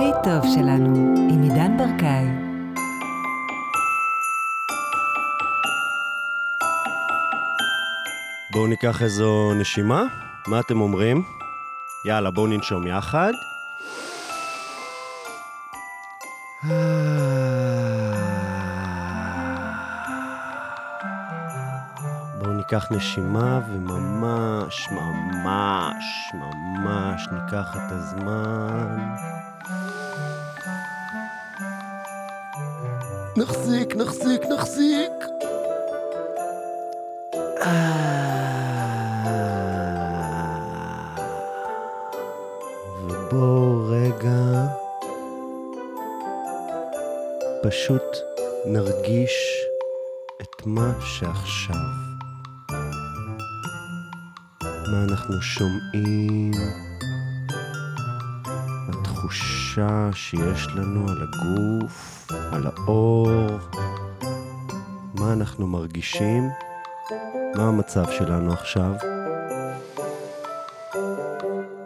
הכי טוב שלנו, עם עידן ברקאי. בואו ניקח איזו נשימה, מה אתם אומרים? יאללה, בואו ננשום יחד. בואו ניקח נשימה וממש, ממש, ממש ניקח את הזמן. נחזיק, נחזיק, נחזיק. ובואו רגע פשוט נרגיש את מה שעכשיו. מה אנחנו שומעים, התחושה שיש לנו על הגוף, על האור, מה אנחנו מרגישים, מה המצב שלנו עכשיו.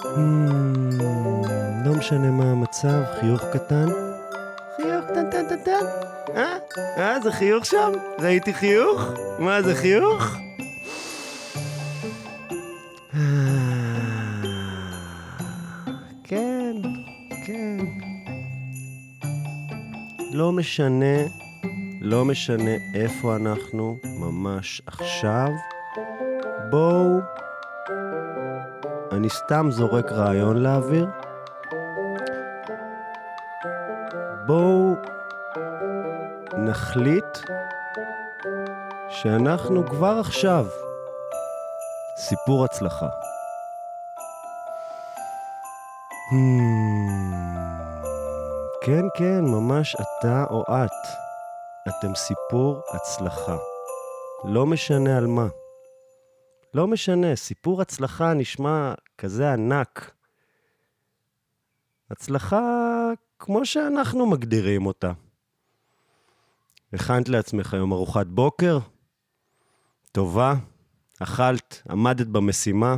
Hmm, לא משנה מה המצב, חיוך קטן. חיוך קטן קטן. אה? אה, זה חיוך שם? ראיתי חיוך? מה זה חיוך? משנה, לא משנה איפה אנחנו ממש עכשיו. בואו, אני סתם זורק רעיון לאוויר. בואו נחליט שאנחנו כבר עכשיו סיפור הצלחה. Hmm, כן, כן, ממש אתה או את. אתם סיפור הצלחה. לא משנה על מה. לא משנה, סיפור הצלחה נשמע כזה ענק. הצלחה כמו שאנחנו מגדירים אותה. הכנת לעצמך היום ארוחת בוקר? טובה? אכלת? עמדת במשימה?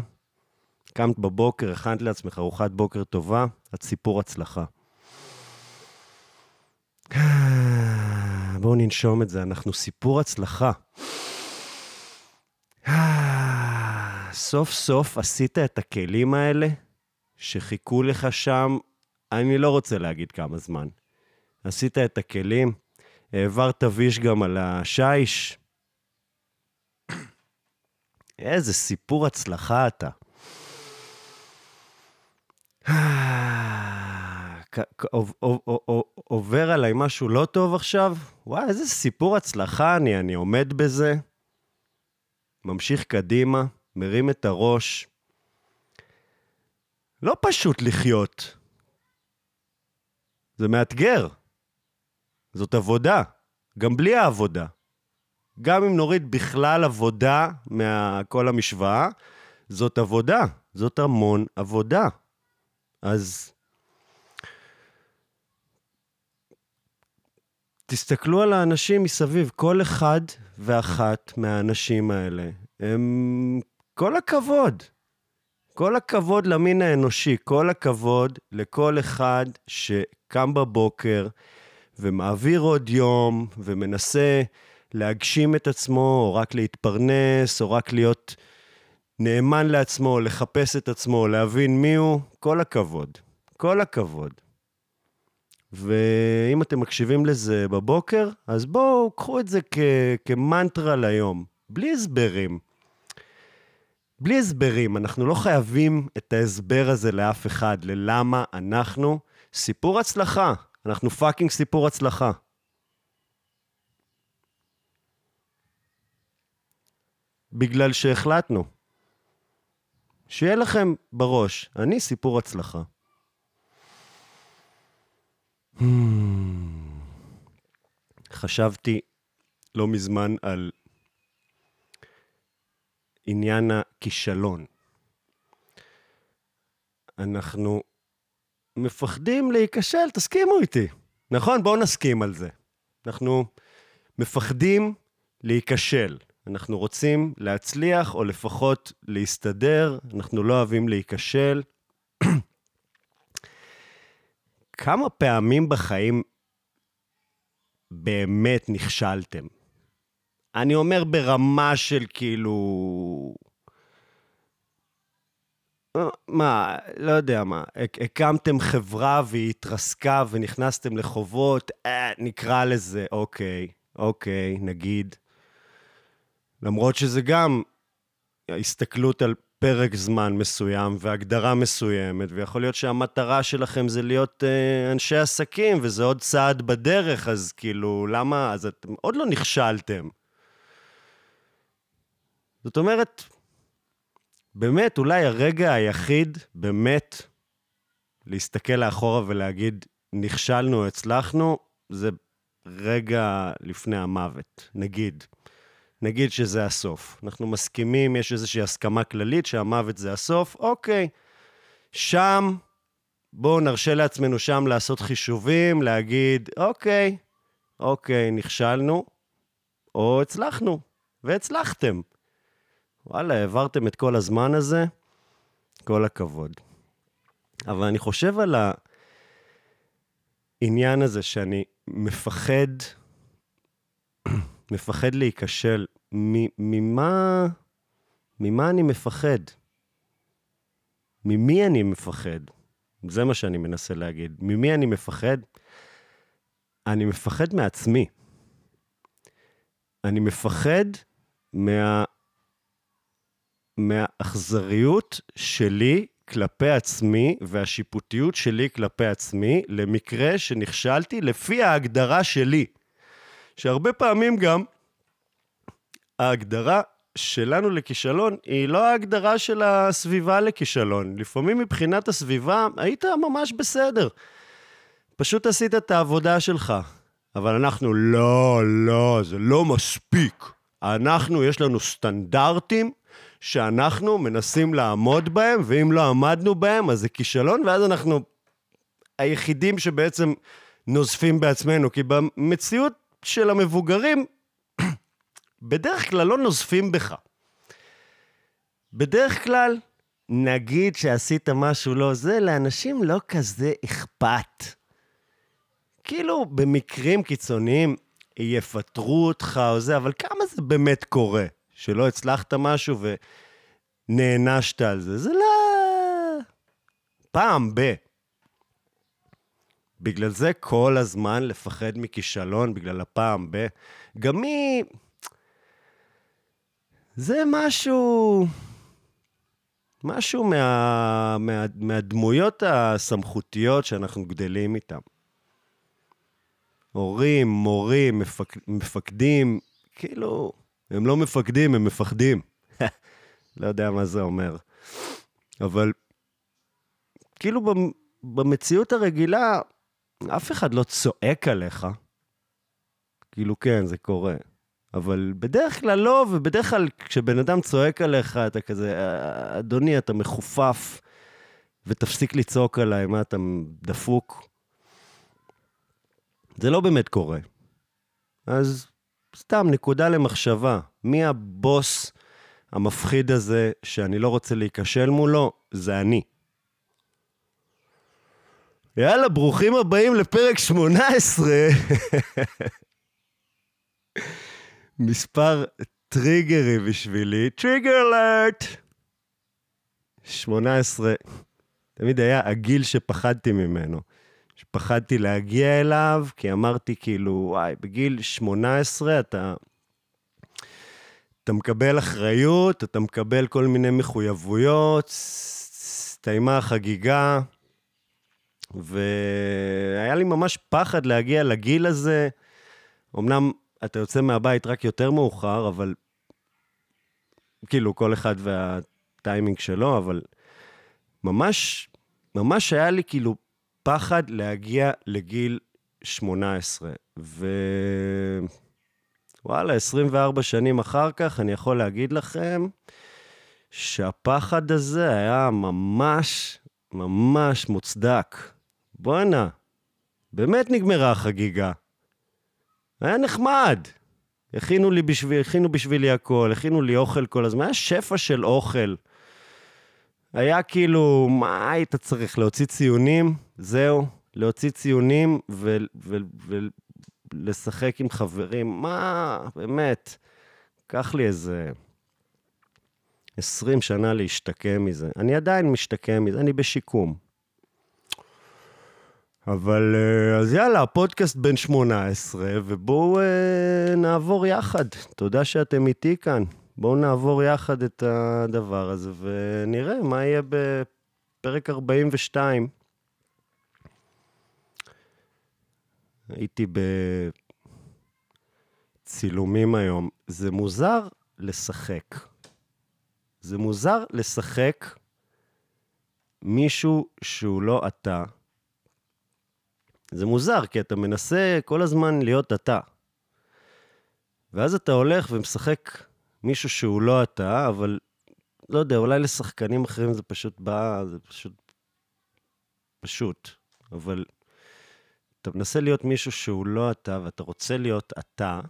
קמת בבוקר, הכנת לעצמך ארוחת בוקר טובה? את סיפור הצלחה. בואו ננשום את זה, אנחנו סיפור הצלחה. סוף סוף עשית את הכלים האלה שחיכו לך שם, אני לא רוצה להגיד כמה זמן. עשית את הכלים, העברת ויש גם על השיש. איזה סיפור הצלחה אתה. עובר עליי משהו לא טוב עכשיו? וואי, איזה סיפור הצלחה אני, אני עומד בזה. ממשיך קדימה, מרים את הראש. לא פשוט לחיות. זה מאתגר. זאת עבודה, גם בלי העבודה. גם אם נוריד בכלל עבודה מכל המשוואה, זאת עבודה, זאת המון עבודה. אז תסתכלו על האנשים מסביב, כל אחד ואחת מהאנשים האלה, הם... כל הכבוד. כל הכבוד למין האנושי, כל הכבוד לכל אחד שקם בבוקר ומעביר עוד יום ומנסה להגשים את עצמו, או רק להתפרנס, או רק להיות נאמן לעצמו, לחפש את עצמו, להבין מי הוא, כל הכבוד. כל הכבוד. ואם אתם מקשיבים לזה בבוקר, אז בואו, קחו את זה כ- כמנטרה ליום, בלי הסברים. בלי הסברים, אנחנו לא חייבים את ההסבר הזה לאף אחד, ללמה אנחנו סיפור הצלחה. אנחנו פאקינג סיפור הצלחה. בגלל שהחלטנו. שיהיה לכם בראש, אני סיפור הצלחה. חשבתי לא מזמן על עניין הכישלון. אנחנו מפחדים להיכשל, תסכימו איתי. נכון? בואו נסכים על זה. אנחנו מפחדים להיכשל. אנחנו רוצים להצליח, או לפחות להסתדר, אנחנו לא אוהבים להיכשל. כמה פעמים בחיים באמת נכשלתם? אני אומר ברמה של כאילו... מה, לא יודע מה, הקמתם חברה והיא התרסקה ונכנסתם לחובות, אה, נקרא לזה, אוקיי, אוקיי, נגיד. למרות שזה גם הסתכלות על פרק זמן מסוים והגדרה מסוימת, ויכול להיות שהמטרה שלכם זה להיות אה, אנשי עסקים, וזה עוד צעד בדרך, אז כאילו, למה? אז אתם עוד לא נכשלתם. זאת אומרת, באמת, אולי הרגע היחיד, באמת, להסתכל לאחורה ולהגיד, נכשלנו, הצלחנו, זה רגע לפני המוות, נגיד. נגיד שזה הסוף. אנחנו מסכימים, יש איזושהי הסכמה כללית שהמוות זה הסוף, אוקיי. שם, בואו נרשה לעצמנו שם לעשות חישובים, להגיד, אוקיי, אוקיי, נכשלנו, או הצלחנו, והצלחתם. וואלה, העברתם את כל הזמן הזה, כל הכבוד. אבל אני חושב על העניין הזה שאני מפחד, מפחד להיכשל. ממה, ממה אני מפחד? ממי אני מפחד? זה מה שאני מנסה להגיד. ממי אני מפחד? אני מפחד מעצמי. אני מפחד מה... מהאכזריות שלי כלפי עצמי והשיפוטיות שלי כלפי עצמי למקרה שנכשלתי לפי ההגדרה שלי. שהרבה פעמים גם ההגדרה שלנו לכישלון היא לא ההגדרה של הסביבה לכישלון. לפעמים מבחינת הסביבה היית ממש בסדר. פשוט עשית את העבודה שלך. אבל אנחנו, לא, לא, זה לא מספיק. אנחנו, יש לנו סטנדרטים שאנחנו מנסים לעמוד בהם, ואם לא עמדנו בהם, אז זה כישלון, ואז אנחנו היחידים שבעצם נוזפים בעצמנו. כי במציאות של המבוגרים, בדרך כלל לא נוזפים בך. בדרך כלל, נגיד שעשית משהו לא זה, לאנשים לא כזה אכפת. כאילו, במקרים קיצוניים יפטרו אותך או זה, אבל כמה זה באמת קורה? שלא הצלחת משהו ונענשת על זה. זה לא... פעם ב... בגלל זה כל הזמן לפחד מכישלון, בגלל הפעם ב... גם מי... זה משהו... משהו מה, מה, מהדמויות הסמכותיות שאנחנו גדלים איתן. הורים, מורים, מפק, מפקדים, כאילו, הם לא מפקדים, הם מפחדים. לא יודע מה זה אומר. אבל כאילו במציאות הרגילה, אף אחד לא צועק עליך. כאילו, כן, זה קורה. אבל בדרך כלל לא, ובדרך כלל כשבן אדם צועק עליך, אתה כזה, אדוני, אתה מחופף, ותפסיק לצעוק עליי, מה, אתה דפוק? זה לא באמת קורה. אז סתם, נקודה למחשבה. מי הבוס המפחיד הזה שאני לא רוצה להיכשל מולו? זה אני. יאללה, ברוכים הבאים לפרק 18. מספר טריגרי בשבילי, טריגר אלרט! 18, תמיד היה הגיל שפחדתי ממנו. שפחדתי להגיע אליו, כי אמרתי כאילו, וואי, בגיל 18 אתה... אתה מקבל אחריות, אתה מקבל כל מיני מחויבויות, הסתיימה החגיגה, והיה לי ממש פחד להגיע לגיל הזה. אמנם אתה יוצא מהבית רק יותר מאוחר, אבל... כאילו, כל אחד והטיימינג שלו, אבל ממש, ממש היה לי כאילו פחד להגיע לגיל 18. ו... וואלה, 24 שנים אחר כך, אני יכול להגיד לכם שהפחד הזה היה ממש, ממש מוצדק. בואנה, באמת נגמרה החגיגה. היה נחמד. הכינו לי בשביל, הכינו בשבילי הכל, הכינו לי אוכל כל הזמן, היה שפע של אוכל. היה כאילו, מה היית צריך? להוציא ציונים? זהו, להוציא ציונים ולשחק עם חברים. מה, באמת, קח לי איזה 20 שנה להשתקם מזה. אני עדיין משתקם מזה, אני בשיקום. אבל אה, אז יאללה, הפודקאסט בן 18, ובואו אה, נעבור יחד. תודה שאתם איתי כאן. בואו נעבור יחד את הדבר הזה, ונראה מה יהיה בפרק 42. הייתי בצילומים היום. זה מוזר לשחק. זה מוזר לשחק מישהו שהוא לא אתה. זה מוזר, כי אתה מנסה כל הזמן להיות אתה. ואז אתה הולך ומשחק מישהו שהוא לא אתה, אבל לא יודע, אולי לשחקנים אחרים זה פשוט בא, זה פשוט... פשוט. אבל אתה מנסה להיות מישהו שהוא לא אתה, ואתה רוצה להיות אתה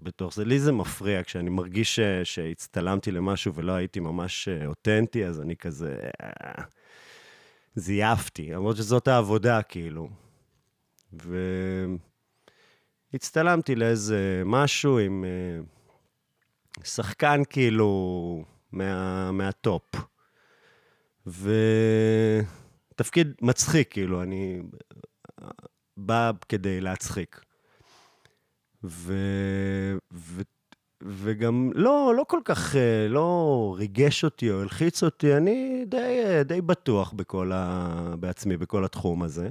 בתוך זה. לי זה מפריע, כשאני מרגיש ש... שהצטלמתי למשהו ולא הייתי ממש אה, אותנטי, אז אני כזה... אה, זייפתי, למרות שזאת העבודה, כאילו. והצטלמתי לאיזה משהו עם אה, שחקן כאילו מה, מהטופ. ותפקיד מצחיק, כאילו, אני בא כדי להצחיק. ו... ו... וגם לא, לא כל כך, אה, לא ריגש אותי או הלחיץ אותי, אני די, די בטוח בכל ה... בעצמי, בכל התחום הזה.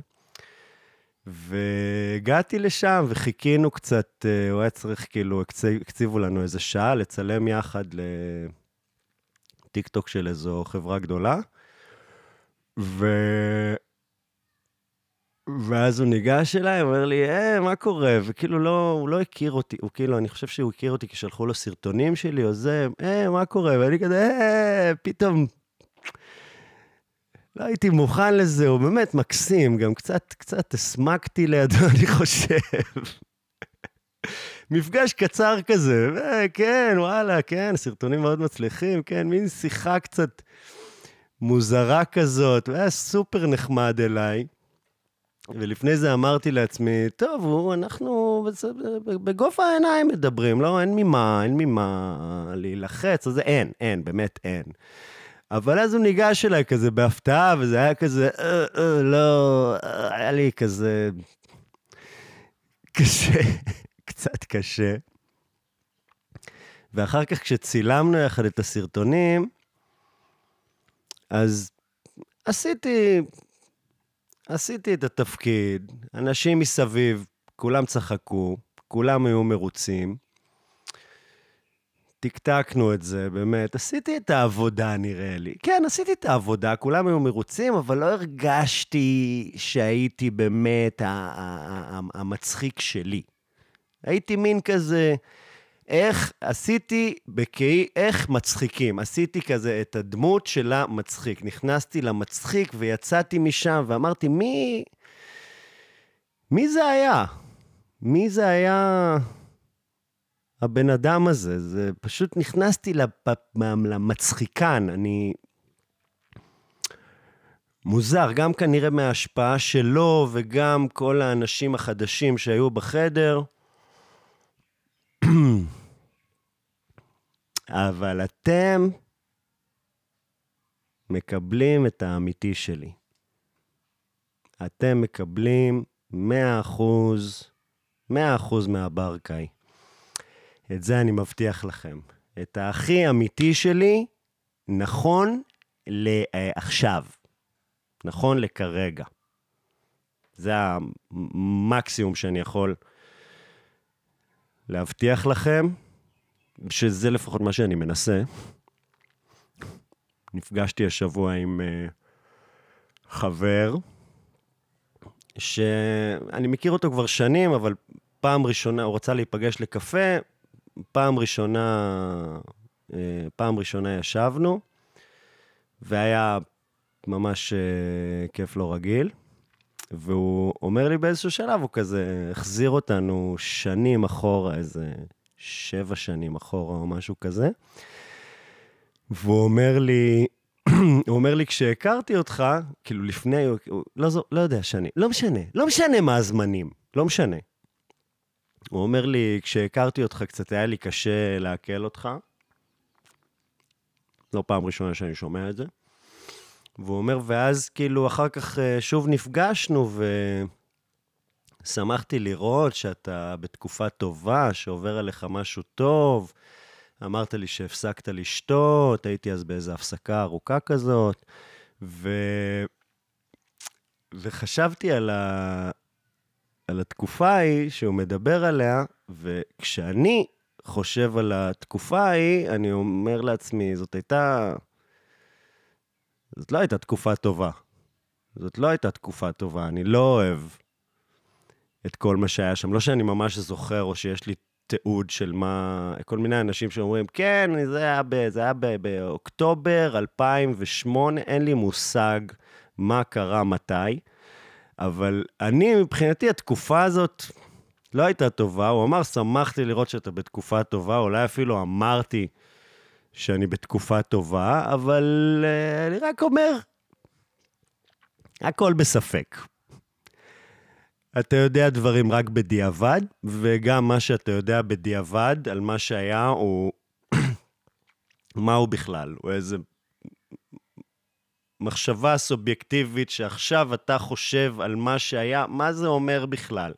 והגעתי לשם וחיכינו קצת, אה, הוא היה צריך, כאילו, הקציבו לנו איזה שעה לצלם יחד לטיקטוק של איזו חברה גדולה. ו... ואז הוא ניגש אליי, אומר לי, אה, מה קורה? וכאילו, לא, הוא לא הכיר אותי, הוא כאילו, אני חושב שהוא הכיר אותי כי שלחו לו סרטונים שלי או זה, אה, מה קורה? ואני כזה, אה, פתאום לא הייתי מוכן לזה, הוא באמת מקסים, גם קצת, קצת הסמקתי לידו, אני חושב. מפגש קצר כזה, כן, וואלה, כן, סרטונים מאוד מצליחים, כן, מין שיחה קצת מוזרה כזאת, הוא היה סופר נחמד אליי. ולפני זה אמרתי לעצמי, טוב, הוא, אנחנו בגובה העיניים מדברים, לא, אין ממה, אין ממה להילחץ, אז אין, אין, באמת אין. אבל אז הוא ניגש אליי כזה בהפתעה, וזה היה כזה, אה, אה, לא, אה, היה לי כזה קשה, קצת קשה. ואחר כך כשצילמנו יחד את הסרטונים, אז עשיתי, עשיתי את התפקיד, אנשים מסביב, כולם צחקו, כולם היו מרוצים. טקטקנו את זה, באמת. עשיתי את העבודה, נראה לי. כן, עשיתי את העבודה, כולם היו מרוצים, אבל לא הרגשתי שהייתי באמת המצחיק שלי. הייתי מין כזה, איך עשיתי בקהי, איך מצחיקים. עשיתי כזה את הדמות של המצחיק. נכנסתי למצחיק ויצאתי משם ואמרתי, מי... מי זה היה? מי זה היה... הבן אדם הזה, זה פשוט נכנסתי למצחיקן, אני... מוזר, גם כנראה מההשפעה שלו וגם כל האנשים החדשים שהיו בחדר. אבל אתם מקבלים את האמיתי שלי. אתם מקבלים 100%, 100% מהברקאי. את זה אני מבטיח לכם. את הכי אמיתי שלי, נכון לעכשיו. נכון לכרגע. זה המקסימום שאני יכול להבטיח לכם, שזה לפחות מה שאני מנסה. נפגשתי השבוע עם uh, חבר, שאני מכיר אותו כבר שנים, אבל פעם ראשונה, הוא רצה להיפגש לקפה, פעם ראשונה, אה, פעם ראשונה ישבנו, והיה ממש אה, כיף לא רגיל. והוא אומר לי באיזשהו שלב, הוא כזה החזיר אותנו שנים אחורה, איזה שבע שנים אחורה או משהו כזה. והוא אומר לי, הוא אומר לי, כשהכרתי אותך, כאילו לפני, לא, לא יודע שאני, לא משנה, לא משנה מה הזמנים, לא משנה. הוא אומר לי, כשהכרתי אותך קצת היה לי קשה לעכל אותך. לא פעם ראשונה שאני שומע את זה. והוא אומר, ואז כאילו אחר כך אה, שוב נפגשנו, ושמחתי לראות שאתה בתקופה טובה, שעובר עליך משהו טוב. אמרת לי שהפסקת לשתות, הייתי אז באיזו הפסקה ארוכה כזאת, ו... וחשבתי על. על התקופה ההיא שהוא מדבר עליה, וכשאני חושב על התקופה ההיא, אני אומר לעצמי, זאת הייתה... זאת לא הייתה תקופה טובה. זאת לא הייתה תקופה טובה, אני לא אוהב את כל מה שהיה שם. לא שאני ממש זוכר, או שיש לי תיעוד של מה... כל מיני אנשים שאומרים, כן, זה היה, ב, זה היה ב, באוקטובר 2008, אין לי מושג מה קרה מתי, אבל אני, מבחינתי, התקופה הזאת לא הייתה טובה. הוא אמר, שמחתי לראות שאתה בתקופה טובה, אולי אפילו אמרתי שאני בתקופה טובה, אבל uh, אני רק אומר, הכל בספק. אתה יודע דברים רק בדיעבד, וגם מה שאתה יודע בדיעבד על מה שהיה, הוא... מה הוא בכלל? הוא איזה מחשבה סובייקטיבית שעכשיו אתה חושב על מה שהיה, מה זה אומר בכלל?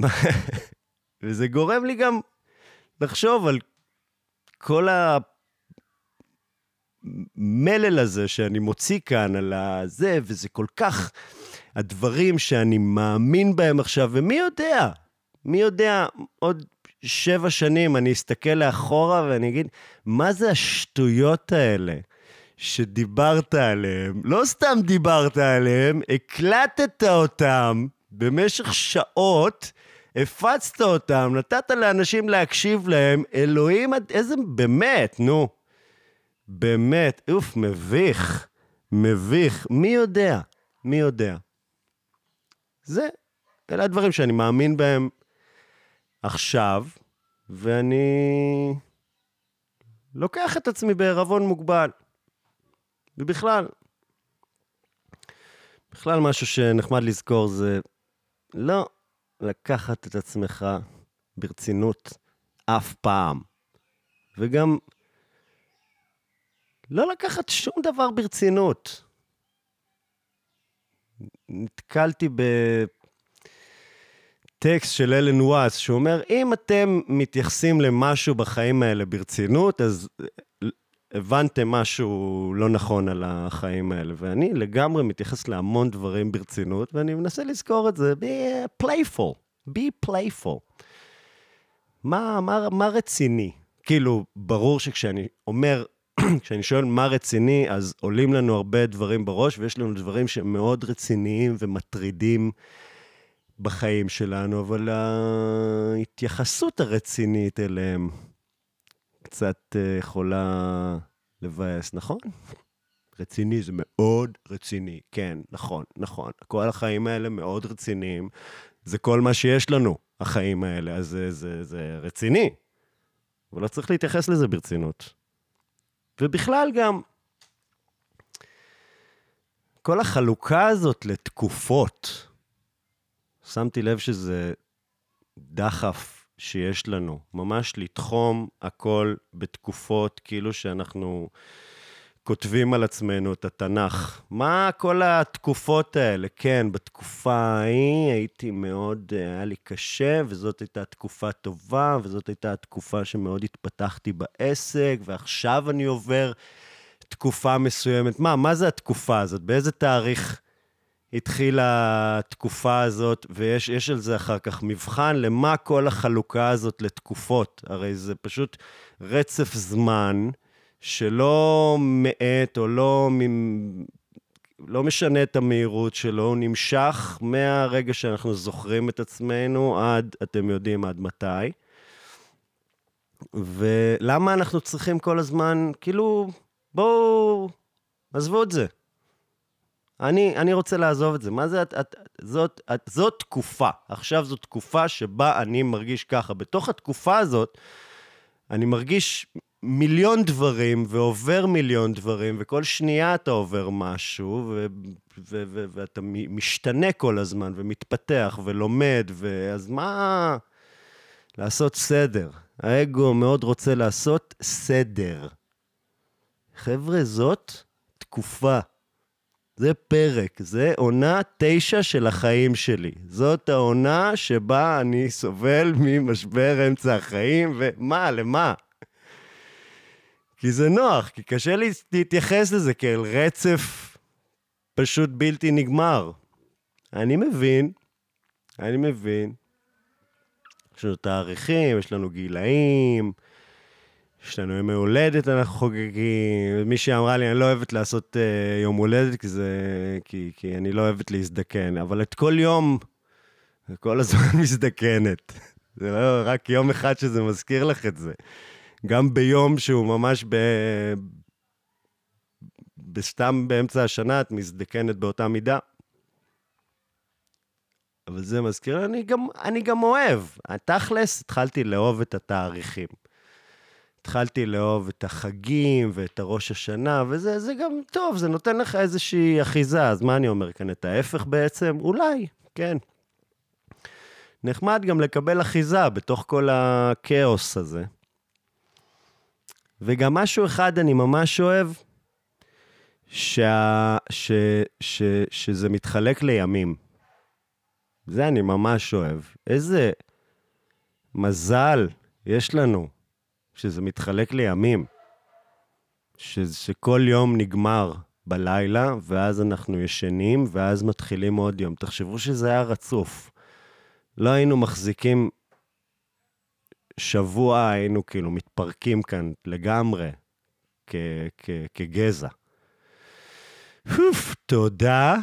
וזה גורם לי גם לחשוב על כל המלל הזה שאני מוציא כאן על הזה, וזה כל כך... הדברים שאני מאמין בהם עכשיו, ומי יודע, מי יודע, עוד שבע שנים אני אסתכל לאחורה ואני אגיד, מה זה השטויות האלה שדיברת עליהן? לא סתם דיברת עליהן, הקלטת אותם במשך שעות, הפצת אותם, נתת לאנשים להקשיב להם, אלוהים, איזה, באמת, נו. באמת, אוף, מביך, מביך. מי יודע? מי יודע? זה, אלה הדברים שאני מאמין בהם עכשיו, ואני לוקח את עצמי בערבון מוגבל. ובכלל, בכלל משהו שנחמד לזכור זה לא לקחת את עצמך ברצינות אף פעם. וגם לא לקחת שום דבר ברצינות. נתקלתי בטקסט של אלן וואס, שאומר, אם אתם מתייחסים למשהו בחיים האלה ברצינות, אז הבנתם משהו לא נכון על החיים האלה. ואני לגמרי מתייחס להמון דברים ברצינות, ואני מנסה לזכור את זה, be playful, be playful. מה, מה, מה רציני? כאילו, ברור שכשאני אומר כשאני שואל מה רציני, אז עולים לנו הרבה דברים בראש, ויש לנו דברים שהם מאוד רציניים ומטרידים בחיים שלנו, אבל ההתייחסות הרצינית אליהם קצת אה, יכולה לבאס, נכון? רציני זה מאוד רציני, כן, נכון, נכון. כל החיים האלה מאוד רציניים. זה כל מה שיש לנו, החיים האלה, אז זה, זה, זה רציני. אבל לא צריך להתייחס לזה ברצינות. ובכלל גם, כל החלוקה הזאת לתקופות, שמתי לב שזה דחף שיש לנו, ממש לתחום הכל בתקופות, כאילו שאנחנו כותבים על עצמנו את התנ"ך. מה כל התקופות האלה? כן, בתקופה ההיא הייתי מאוד, היה לי קשה, וזאת הייתה תקופה טובה, וזאת הייתה התקופה שמאוד התפתחתי בעסק, ועכשיו אני עובר תקופה מסוימת. מה, מה זה התקופה הזאת? באיזה תאריך התחילה התקופה הזאת? ויש על זה אחר כך מבחן למה כל החלוקה הזאת לתקופות. הרי זה פשוט רצף זמן. שלא מאט או לא, לא משנה את המהירות שלו, הוא נמשך מהרגע שאנחנו זוכרים את עצמנו עד, אתם יודעים עד מתי. ולמה אנחנו צריכים כל הזמן, כאילו, בואו, עזבו את זה. אני, אני רוצה לעזוב את זה. מה זה, את, את, זאת, את, זאת תקופה. עכשיו זאת תקופה שבה אני מרגיש ככה. בתוך התקופה הזאת, אני מרגיש מיליון דברים, ועובר מיליון דברים, וכל שנייה אתה עובר משהו, ו- ו- ו- ואתה משתנה כל הזמן, ומתפתח, ולומד, ואז מה... לעשות סדר. האגו מאוד רוצה לעשות סדר. חבר'ה, זאת תקופה. זה פרק, זה עונה תשע של החיים שלי. זאת העונה שבה אני סובל ממשבר אמצע החיים, ומה, למה? כי זה נוח, כי קשה לי להתייחס לזה כאל רצף פשוט בלתי נגמר. אני מבין, אני מבין. יש לנו תאריכים, יש לנו גילאים, יש לנו ימי הולדת, אנחנו חוגגים. מישהי אמרה לי, אני לא אוהבת לעשות uh, יום הולדת, כי, זה, כי, כי אני לא אוהבת להזדקן, אבל את כל יום, כל הזמן מזדקנת. זה לא רק יום אחד שזה מזכיר לך את זה. גם ביום שהוא ממש ב... בסתם באמצע השנה, את מזדקנת באותה מידה. אבל זה מזכיר, אני גם, אני גם אוהב. תכלס, התחלתי לאהוב את התאריכים. התחלתי לאהוב את החגים ואת הראש השנה, וזה זה גם טוב, זה נותן לך איזושהי אחיזה. אז מה אני אומר כאן? את ההפך בעצם? אולי, כן. נחמד גם לקבל אחיזה בתוך כל הכאוס הזה. וגם משהו אחד אני ממש אוהב, שה, ש, ש, שזה מתחלק לימים. זה אני ממש אוהב. איזה מזל יש לנו שזה מתחלק לימים. ש, שכל יום נגמר בלילה, ואז אנחנו ישנים, ואז מתחילים עוד יום. תחשבו שזה היה רצוף. לא היינו מחזיקים שבוע, היינו כאילו מתפרקים כאן לגמרי כ, כ, כגזע. תודה,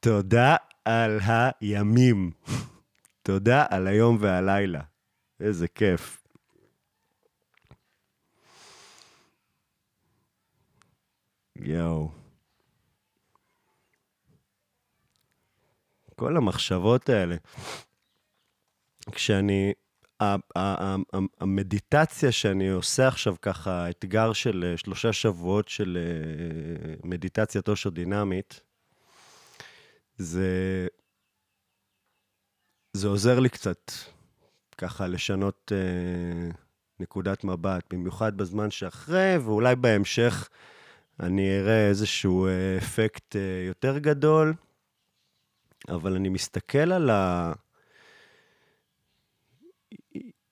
תודה על הימים. תודה על היום והלילה. איזה כיף. יואו. כל המחשבות האלה. כשאני... המדיטציה שאני עושה עכשיו ככה, אתגר של אה, שלושה שבועות של אה, מדיטציית אושר דינמית, זה, זה עוזר לי קצת ככה לשנות אה, נקודת מבט, במיוחד בזמן שאחרי, ואולי בהמשך אני אראה איזשהו אה, אפקט אה, יותר גדול, אבל אני מסתכל על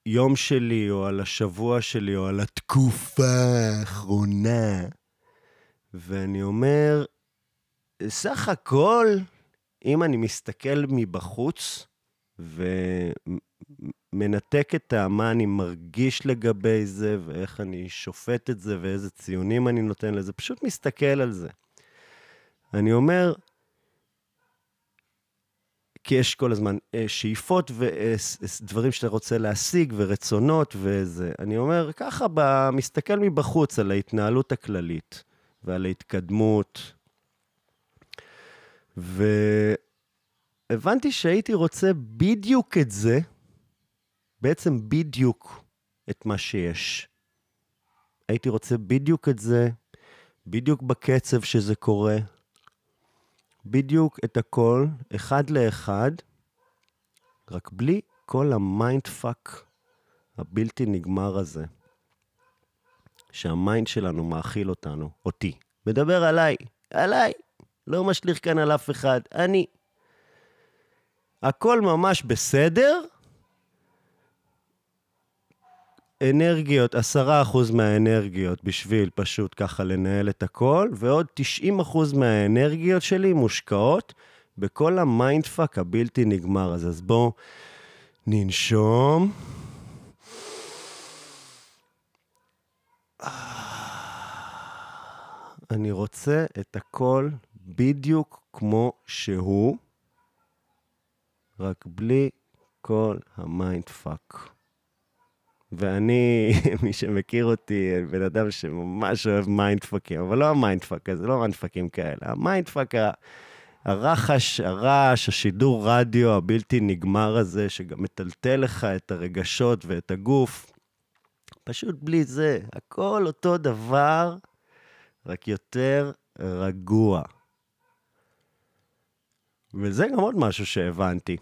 היום שלי, או על השבוע שלי, או על התקופה האחרונה, ואני אומר, סך הכל, אם אני מסתכל מבחוץ ומנתק את מה אני מרגיש לגבי זה, ואיך אני שופט את זה, ואיזה ציונים אני נותן לזה, פשוט מסתכל על זה. אני אומר, כי יש כל הזמן אה, שאיפות ודברים שאתה רוצה להשיג ורצונות וזה. אני אומר, ככה, מסתכל מבחוץ על ההתנהלות הכללית ועל ההתקדמות והבנתי שהייתי רוצה בדיוק את זה, בעצם בדיוק את מה שיש. הייתי רוצה בדיוק את זה, בדיוק בקצב שזה קורה, בדיוק את הכל, אחד לאחד, רק בלי כל ה mind fuck הבלתי נגמר הזה, שה mind שלנו מאכיל אותנו, אותי. מדבר עליי, עליי. לא משליך כאן על אף אחד, אני. הכל ממש בסדר, אנרגיות, עשרה אחוז מהאנרגיות בשביל פשוט ככה לנהל את הכל, ועוד 90 אחוז מהאנרגיות שלי מושקעות בכל ה mind fuck הבלתי נגמר הזה. אז בואו ננשום. אני רוצה את הכל בדיוק כמו שהוא, רק בלי כל ה mind fuck. ואני, מי שמכיר אותי, בן אדם שממש אוהב mind fuck ים, אבל לא ה mind fuck הזה, לא mind fuck ים כאלה. ה mind fuck, הרחש, הרעש, השידור רדיו הבלתי נגמר הזה, שגם מטלטל לך את הרגשות ואת הגוף, פשוט בלי זה. הכל אותו דבר, רק יותר רגוע. וזה גם עוד משהו שהבנתי,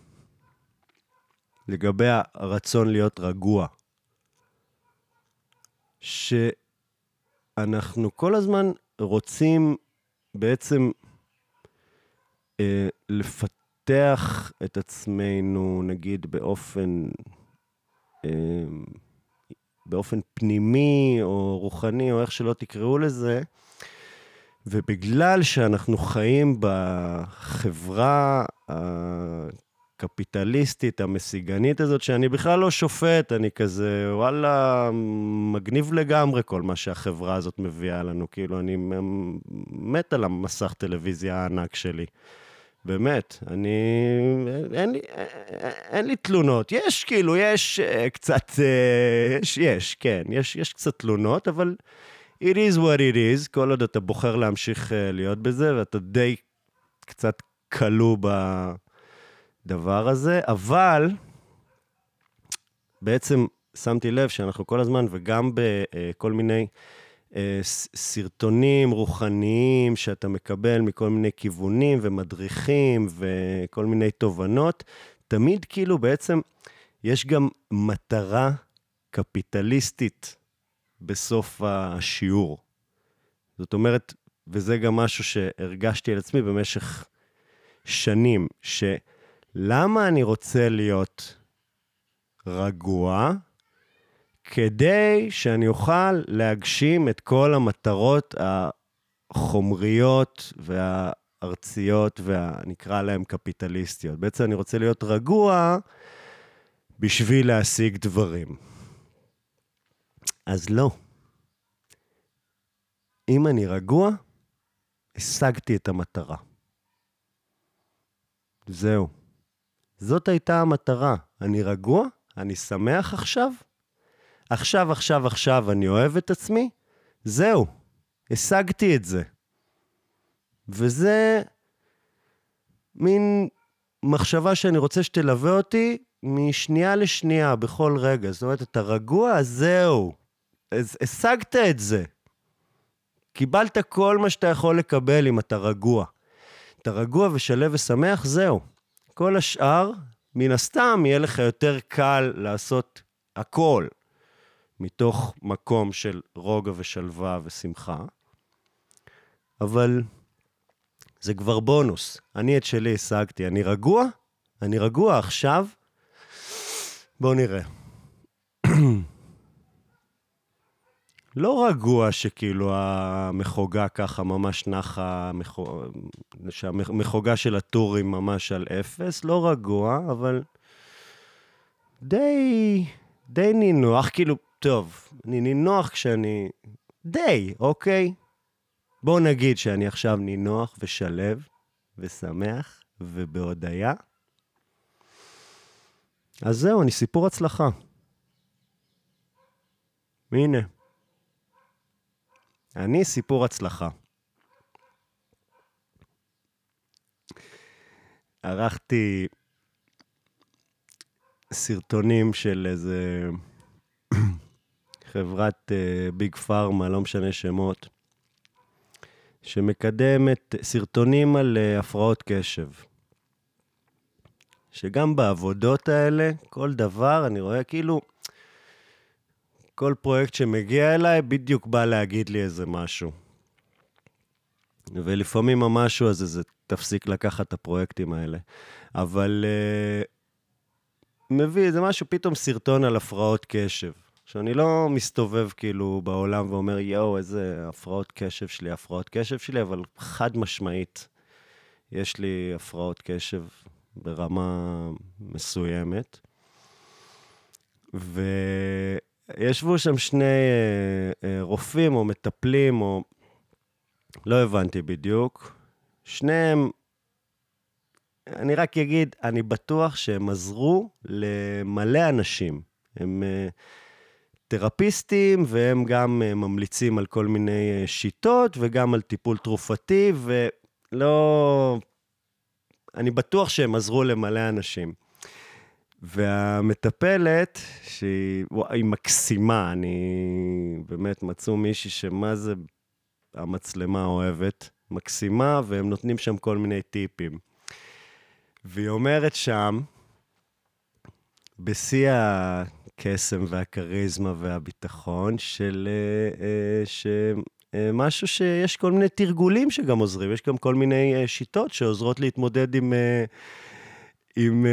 לגבי הרצון להיות רגוע. שאנחנו כל הזמן רוצים בעצם אה, לפתח את עצמנו, נגיד, באופן, אה, באופן פנימי או רוחני, או איך שלא תקראו לזה, ובגלל שאנחנו חיים בחברה הקפיטליסטית, המסיגנית הזאת, שאני בכלל לא שופט, אני כזה, וואלה, מגניב לגמרי כל מה שהחברה הזאת מביאה לנו. כאילו, אני מת על המסך טלוויזיה הענק שלי. באמת, אני... אין לי, אין לי תלונות. יש, כאילו, יש אה, קצת... אה, יש, יש, כן, יש, יש קצת תלונות, אבל it is what it is, כל עוד אתה בוחר להמשיך אה, להיות בזה, ואתה די קצת כלוא בדבר הזה, אבל בעצם שמתי לב שאנחנו כל הזמן, וגם בכל מיני... אה, סרטונים רוחניים שאתה מקבל מכל מיני כיוונים ומדריכים וכל מיני תובנות, תמיד כאילו בעצם יש גם מטרה קפיטליסטית בסוף השיעור. זאת אומרת, וזה גם משהו שהרגשתי על עצמי במשך שנים, שלמה אני רוצה להיות רגוע? כדי שאני אוכל להגשים את כל המטרות החומריות והארציות והנקרא להן קפיטליסטיות. בעצם אני רוצה להיות רגוע בשביל להשיג דברים. אז לא. אם אני רגוע, השגתי את המטרה. זהו. זאת הייתה המטרה. אני רגוע, אני שמח עכשיו, עכשיו, עכשיו, עכשיו אני אוהב את עצמי, זהו, השגתי את זה. וזה מין מחשבה שאני רוצה שתלווה אותי משנייה לשנייה, בכל רגע. זאת אומרת, אתה רגוע, זהו. השגת את זה. קיבלת כל מה שאתה יכול לקבל אם אתה רגוע. אתה רגוע ושלב ושמח, זהו. כל השאר, מן הסתם, יהיה לך יותר קל לעשות הכל. מתוך מקום של רוגע ושלווה ושמחה, אבל זה כבר בונוס. אני את שלי השגתי. אני רגוע? אני רגוע עכשיו? בואו נראה. לא רגוע שכאילו המחוגה ככה ממש נחה, שהמחוגה של הטורים ממש על אפס, לא רגוע, אבל די, די נינוח, כאילו, טוב, אני נינוח כשאני... די, אוקיי? בואו נגיד שאני עכשיו נינוח ושלב ושמח ובהודיה. אז זהו, אני סיפור הצלחה. הנה. אני סיפור הצלחה. ערכתי סרטונים של איזה חברת ביג uh, פארמה, לא משנה שמות, שמקדמת סרטונים על uh, הפרעות קשב. שגם בעבודות האלה, כל דבר, אני רואה כאילו, כל פרויקט שמגיע אליי בדיוק בא להגיד לי איזה משהו. ולפעמים המשהו הזה, זה תפסיק לקחת את הפרויקטים האלה. אבל uh, מביא איזה משהו, פתאום סרטון על הפרעות קשב. שאני לא מסתובב כאילו בעולם ואומר, יואו, איזה הפרעות קשב שלי, הפרעות קשב שלי, אבל חד משמעית, יש לי הפרעות קשב ברמה מסוימת. וישבו שם שני אה, אה, רופאים או מטפלים, או... לא הבנתי בדיוק. שניהם, אני רק אגיד, אני בטוח שהם עזרו למלא אנשים. הם... אה, תרפיסטים, והם גם אה, ממליצים על כל מיני אה, שיטות, וגם על טיפול תרופתי, ולא... אני בטוח שהם עזרו למלא אנשים. והמטפלת, שהיא וואי, מקסימה, אני באמת מצאו מישהי שמה זה המצלמה אוהבת, מקסימה, והם נותנים שם כל מיני טיפים. והיא אומרת שם, בשיא הקסם והכריזמה והביטחון, של אה, אה, שמשהו שיש כל מיני תרגולים שגם עוזרים, יש גם כל מיני אה, שיטות שעוזרות להתמודד עם, עם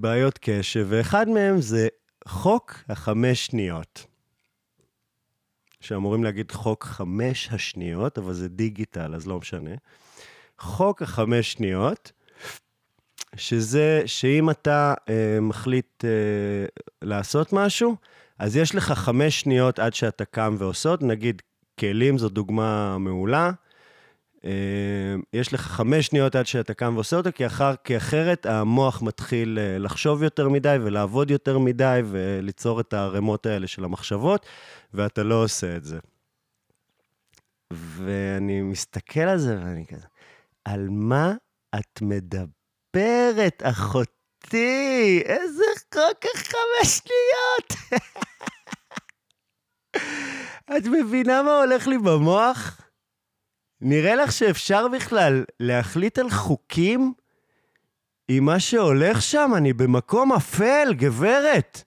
בעיות קשב, ואחד מהם זה חוק החמש שניות. שאמורים להגיד חוק חמש השניות, אבל זה דיגיטל, אז לא משנה. חוק החמש שניות, שזה שאם אתה אה, מחליט אה, לעשות משהו, אז יש לך חמש שניות עד שאתה קם ועושות, נגיד כלים זו דוגמה מעולה. אה, יש לך חמש שניות עד שאתה קם ועושה אותו, כי, אחר, כי אחרת המוח מתחיל אה, לחשוב יותר מדי ולעבוד יותר מדי וליצור את הערימות האלה של המחשבות, ואתה לא עושה את זה. ואני מסתכל על זה ואני כזה, על מה את מדברת? אחותי, איזה חוק החמש שניות. את מבינה מה הולך לי במוח? נראה לך שאפשר בכלל להחליט על חוקים עם מה שהולך שם? אני במקום אפל, גברת.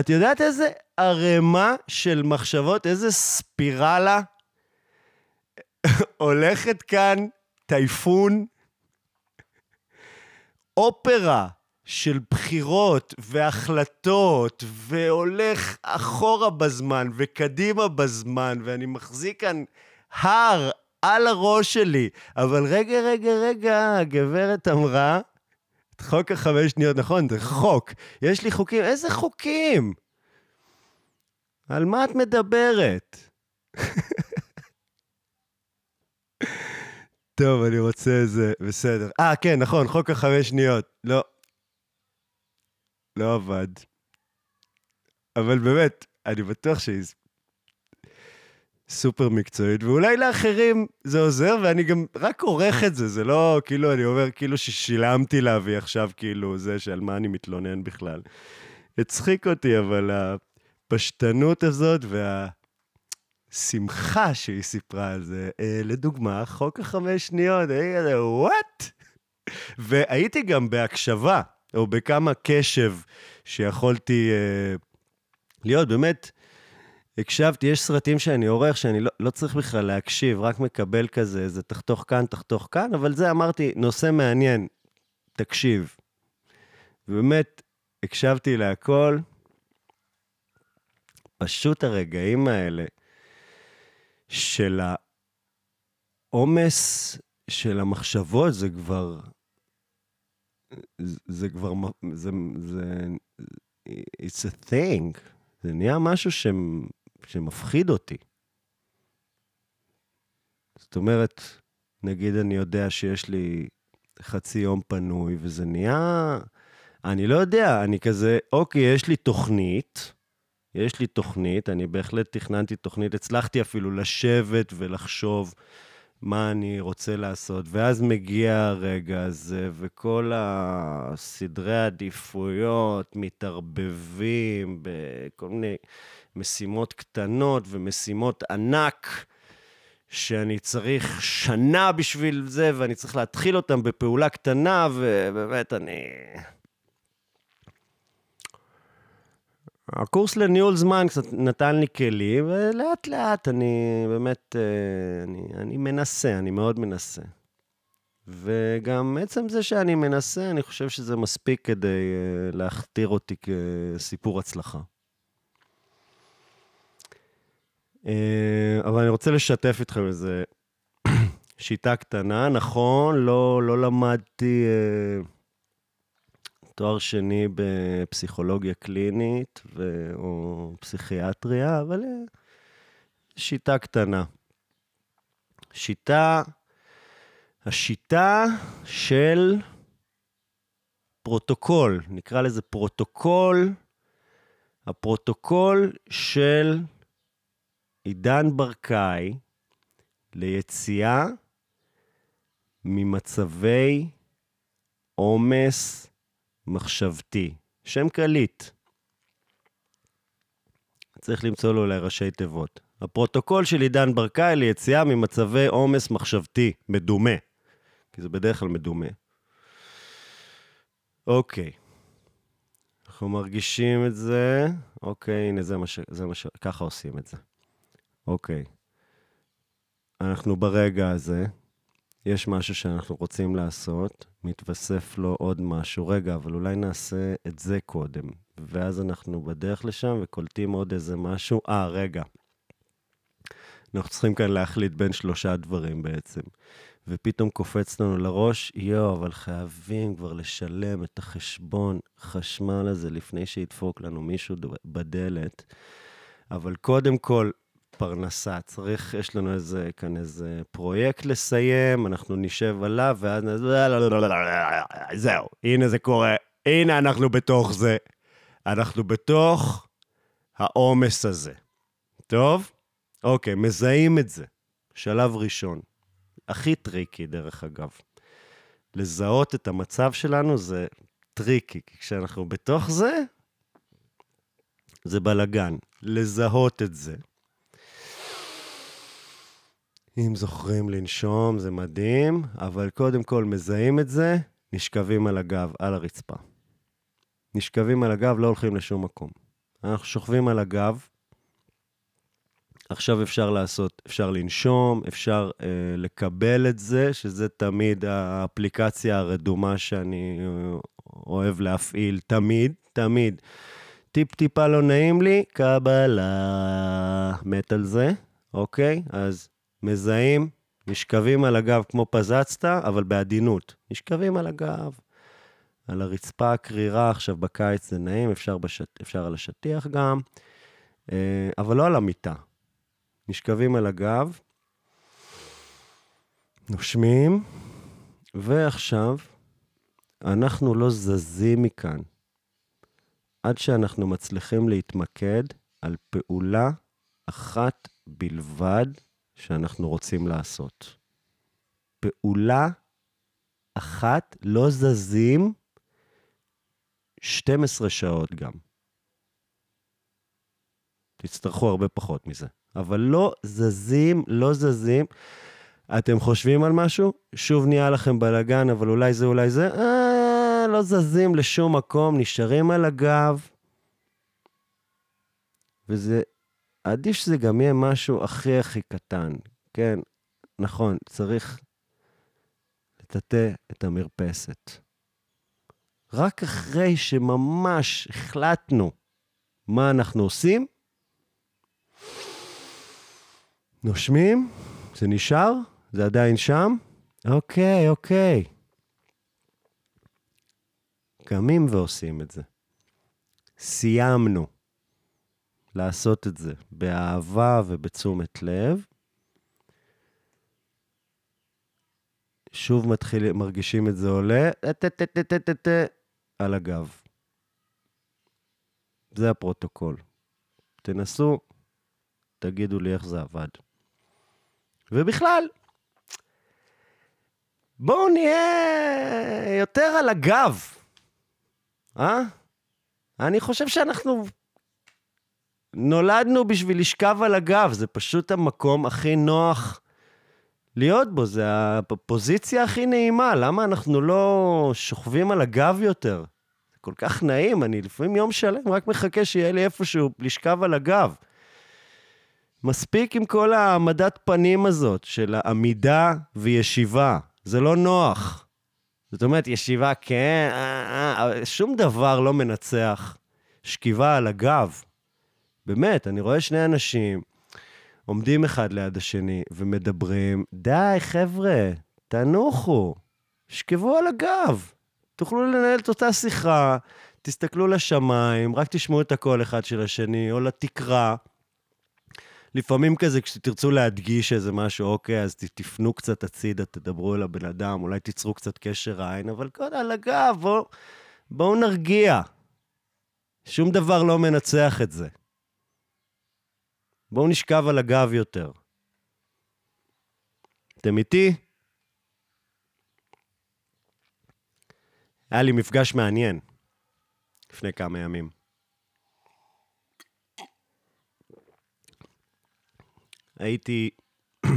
את יודעת איזה ערימה של מחשבות, איזה ספירלה הולכת כאן, טייפון, אופרה של בחירות והחלטות, והולך אחורה בזמן וקדימה בזמן, ואני מחזיק כאן הר על הראש שלי. אבל רגע, רגע, רגע, הגברת אמרה, את חוק החמש שניות, נכון, זה חוק. יש לי חוקים, איזה חוקים? על מה את מדברת? טוב, אני רוצה איזה... בסדר. אה, כן, נכון, חוק החמש שניות. לא. לא עבד. אבל באמת, אני בטוח שהיא סופר מקצועית, ואולי לאחרים זה עוזר, ואני גם רק עורך את זה, זה לא כאילו, אני אומר כאילו ששילמתי להביא עכשיו כאילו זה שעל מה אני מתלונן בכלל. הצחיק אותי, אבל הפשטנות הזאת וה... שמחה שהיא סיפרה על זה. אה, לדוגמה, חוק החמש שניות, הייתי כזה, וואט? והייתי גם בהקשבה, או בכמה קשב שיכולתי אה, להיות. באמת, הקשבתי, יש סרטים שאני עורך, שאני לא, לא צריך בכלל להקשיב, רק מקבל כזה, זה תחתוך כאן, תחתוך כאן, אבל זה אמרתי, נושא מעניין, תקשיב. ובאמת, הקשבתי להכל. פשוט הרגעים האלה, של העומס של המחשבות, זה כבר... זה כבר... זה... זה... It's a thing. זה נהיה משהו ש... שמפחיד אותי. זאת אומרת, נגיד אני יודע שיש לי חצי יום פנוי, וזה נהיה... אני לא יודע, אני כזה, אוקיי, יש לי תוכנית, יש לי תוכנית, אני בהחלט תכננתי תוכנית, הצלחתי אפילו לשבת ולחשוב מה אני רוצה לעשות, ואז מגיע הרגע הזה, וכל הסדרי העדיפויות מתערבבים בכל מיני משימות קטנות ומשימות ענק. שאני צריך שנה בשביל זה, ואני צריך להתחיל אותם בפעולה קטנה, ובאמת, אני... הקורס לניהול זמן קצת נתן לי כלים, ולאט לאט אני באמת, אה, אני, אני מנסה, אני מאוד מנסה. וגם עצם זה שאני מנסה, אני חושב שזה מספיק כדי אה, להכתיר אותי כסיפור הצלחה. אה, אבל אני רוצה לשתף איתכם איזה שיטה קטנה. נכון, לא, לא למדתי... תואר שני בפסיכולוגיה קלינית ו... או פסיכיאטריה, אבל אה, שיטה קטנה. שיטה, השיטה של פרוטוקול, נקרא לזה פרוטוקול, הפרוטוקול של עידן ברקאי ליציאה ממצבי עומס מחשבתי, שם קליט. צריך למצוא לו אולי ראשי תיבות. הפרוטוקול של עידן ברקאי ליציאה ממצבי עומס מחשבתי, מדומה. כי זה בדרך כלל מדומה. אוקיי. אנחנו מרגישים את זה. אוקיי, הנה, זה מה ש... זה מה ש... ככה עושים את זה. אוקיי. אנחנו ברגע הזה, יש משהו שאנחנו רוצים לעשות, מתווסף לו עוד משהו. רגע, אבל אולי נעשה את זה קודם. ואז אנחנו בדרך לשם וקולטים עוד איזה משהו. אה, רגע. אנחנו צריכים כאן להחליט בין שלושה דברים בעצם. ופתאום קופץ לנו לראש, יואו, אבל חייבים כבר לשלם את החשבון חשמל הזה לפני שידפוק לנו מישהו בדלת. אבל קודם כל, פרנסה. צריך, יש לנו איזה, כאן איזה פרויקט לסיים, אנחנו נשב עליו, ואז זהו, הנה זה קורה, הנה אנחנו בתוך זה. אנחנו בתוך העומס הזה. טוב? אוקיי, מזהים את זה. שלב ראשון. הכי טריקי, דרך אגב. לזהות את המצב שלנו זה טריקי, כי כשאנחנו בתוך זה, זה בלגן. לזהות את זה. אם זוכרים לנשום, זה מדהים, אבל קודם כל מזהים את זה, נשכבים על הגב, על הרצפה. נשכבים על הגב, לא הולכים לשום מקום. אנחנו שוכבים על הגב, עכשיו אפשר לעשות, אפשר לנשום, אפשר אה, לקבל את זה, שזה תמיד האפליקציה הרדומה שאני אה, אוהב להפעיל, תמיד, תמיד. טיפ-טיפה לא נעים לי, קבלה. מת על זה, אוקיי? אז מזהים, נשכבים על הגב כמו פזצת, אבל בעדינות. נשכבים על הגב. על הרצפה הקרירה, עכשיו בקיץ זה נעים, אפשר, בשט... אפשר על השטיח גם, אה, אבל לא על המיטה. נשכבים על הגב, נושמים, ועכשיו אנחנו לא זזים מכאן עד שאנחנו מצליחים להתמקד על פעולה אחת בלבד שאנחנו רוצים לעשות. פעולה אחת, לא זזים 12 שעות גם. תצטרכו הרבה פחות מזה. אבל לא זזים, לא זזים. אתם חושבים על משהו? שוב נהיה לכם בלאגן, אבל אולי זה, אולי זה. אה, לא זזים לשום מקום, נשארים על הגב. וזה, עדיף שזה גם יהיה משהו הכי הכי קטן. כן, נכון, צריך לטאטא את המרפסת. רק אחרי שממש החלטנו מה אנחנו עושים, נושמים, זה נשאר? זה עדיין שם? אוקיי, אוקיי. קמים ועושים את זה. סיימנו לעשות את זה באהבה ובתשומת לב. שוב מתחיל, מרגישים את זה עולה, על הגב. זה הפרוטוקול. תנסו, תגידו לי איך זה עבד. ובכלל, בואו נהיה יותר על הגב, אה? אני חושב שאנחנו נולדנו בשביל לשכב על הגב, זה פשוט המקום הכי נוח להיות בו, זה הפוזיציה הכי נעימה, למה אנחנו לא שוכבים על הגב יותר? זה כל כך נעים, אני לפעמים יום שלם רק מחכה שיהיה לי איפשהו לשכב על הגב. מספיק עם כל העמדת פנים הזאת של העמידה וישיבה. זה לא נוח. זאת אומרת, ישיבה כן, אה, אה, שום דבר לא מנצח שכיבה על הגב. באמת, אני רואה שני אנשים עומדים אחד ליד השני ומדברים, די, חבר'ה, תנוחו, שכבו על הגב. תוכלו לנהל את אותה שיחה, תסתכלו לשמיים, רק תשמעו את הקול אחד של השני, או לתקרה. לפעמים כזה, כשתרצו להדגיש איזה משהו, אוקיי, אז תפנו קצת הצידה, תדברו אל הבן אדם, אולי תיצרו קצת קשר עין, אבל קודם על הגב, בואו בוא נרגיע. שום דבר לא מנצח את זה. בואו נשכב על הגב יותר. אתם איתי? היה לי מפגש מעניין לפני כמה ימים. הייתי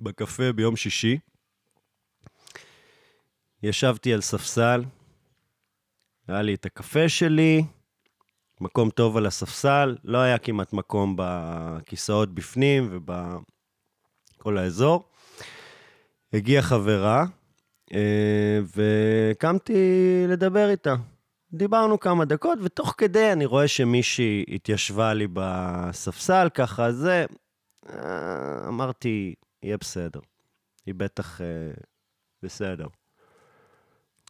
בקפה ביום שישי, ישבתי על ספסל, היה לי את הקפה שלי, מקום טוב על הספסל, לא היה כמעט מקום בכיסאות בפנים ובכל האזור. הגיעה חברה, אה, וקמתי לדבר איתה. דיברנו כמה דקות, ותוך כדי אני רואה שמישהי התיישבה לי בספסל, ככה זה, אה, אמרתי, יהיה בסדר. היא בטח אה, בסדר.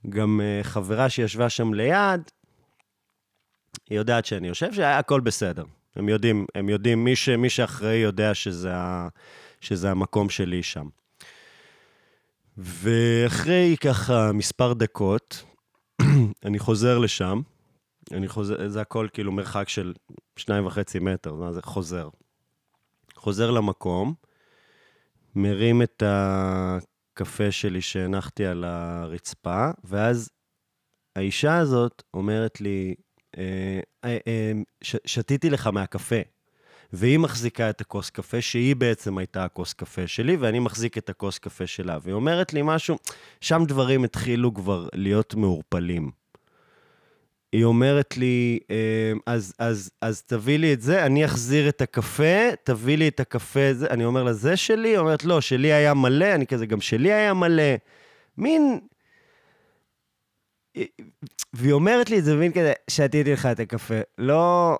גם חברה שישבה שם ליד, היא יודעת שאני יושב, שהיה הכל בסדר. הם יודעים, הם יודעים, מי, ש, מי שאחראי יודע שזה, ה, שזה המקום שלי שם. ואחרי ככה מספר דקות, אני חוזר לשם, אני חוזר, זה הכל כאילו מרחק של שניים וחצי מטר, זה חוזר. חוזר למקום, מרים את הקפה שלי שהנחתי על הרצפה, ואז האישה הזאת אומרת לי, ש, שתיתי לך מהקפה. והיא מחזיקה את הכוס קפה, שהיא בעצם הייתה הכוס קפה שלי, ואני מחזיק את הכוס קפה שלה. והיא אומרת לי משהו, שם דברים התחילו כבר להיות מעורפלים. היא אומרת לי, אז, אז, אז תביא לי את זה, אני אחזיר את הקפה, תביא לי את הקפה. אני אומר לה, זה שלי? היא אומרת, לא, שלי היה מלא, אני כזה, גם שלי היה מלא. מין והיא אומרת לי את זה, מבין כזה, שתיתי לך את הקפה. לא,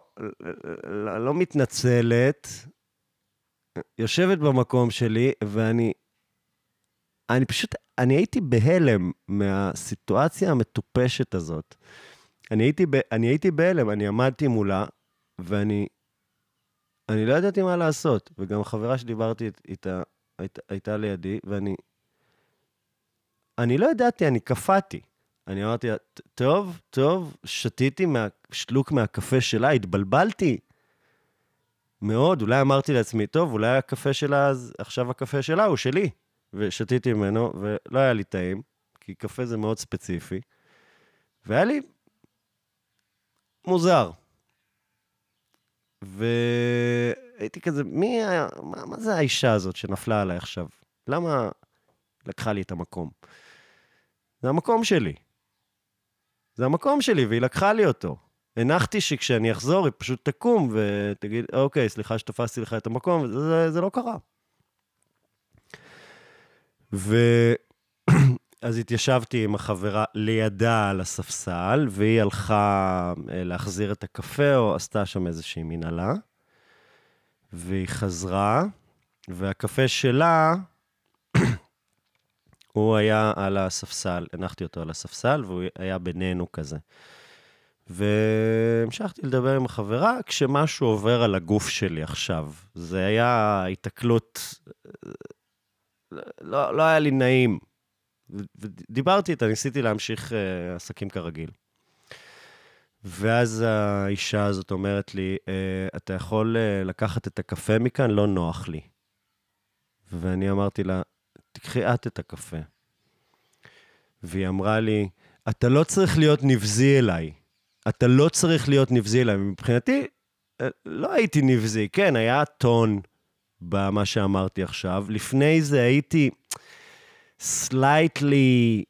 לא, לא מתנצלת, יושבת במקום שלי, ואני... אני פשוט, אני הייתי בהלם מהסיטואציה המטופשת הזאת. אני הייתי, ב, אני הייתי בהלם, אני עמדתי מולה, ואני... אני לא ידעתי מה לעשות. וגם החברה שדיברתי איתה היית, הייתה לידי, ואני... אני לא ידעתי, אני קפאתי. אני אמרתי לה, טוב, טוב, שתיתי מה, שלוק מהקפה שלה, התבלבלתי. מאוד, אולי אמרתי לעצמי, טוב, אולי הקפה שלה, אז עכשיו הקפה שלה הוא שלי. ושתיתי ממנו, ולא היה לי טעים, כי קפה זה מאוד ספציפי. והיה לי מוזר. והייתי כזה, מי היה, מה, מה זה האישה הזאת שנפלה עליי עכשיו? למה לקחה לי את המקום? זה המקום שלי. זה המקום שלי, והיא לקחה לי אותו. הנחתי שכשאני אחזור, היא פשוט תקום ותגיד, אוקיי, סליחה שתפסתי לך את המקום, וזה זה לא קרה. ו... אז התיישבתי עם החברה לידה על הספסל, והיא הלכה אה, להחזיר את הקפה, או עשתה שם איזושהי מנהלה, והיא חזרה, והקפה שלה הוא היה על הספסל, הנחתי אותו על הספסל, והוא היה בינינו כזה. והמשכתי לדבר עם החברה כשמשהו עובר על הגוף שלי עכשיו. זה היה התקלות, לא, לא היה לי נעים. ודיברתי איתה, ניסיתי להמשיך uh, עסקים כרגיל. ואז האישה הזאת אומרת לי, uh, אתה יכול uh, לקחת את הקפה מכאן? לא נוח לי. ואני אמרתי לה, תקחי את את הקפה. והיא אמרה לי, אתה לא צריך להיות נבזי אליי. אתה לא צריך להיות נבזי אליי. מבחינתי, אה, לא הייתי נבזי, כן, היה טון במה שאמרתי עכשיו. לפני זה הייתי slightly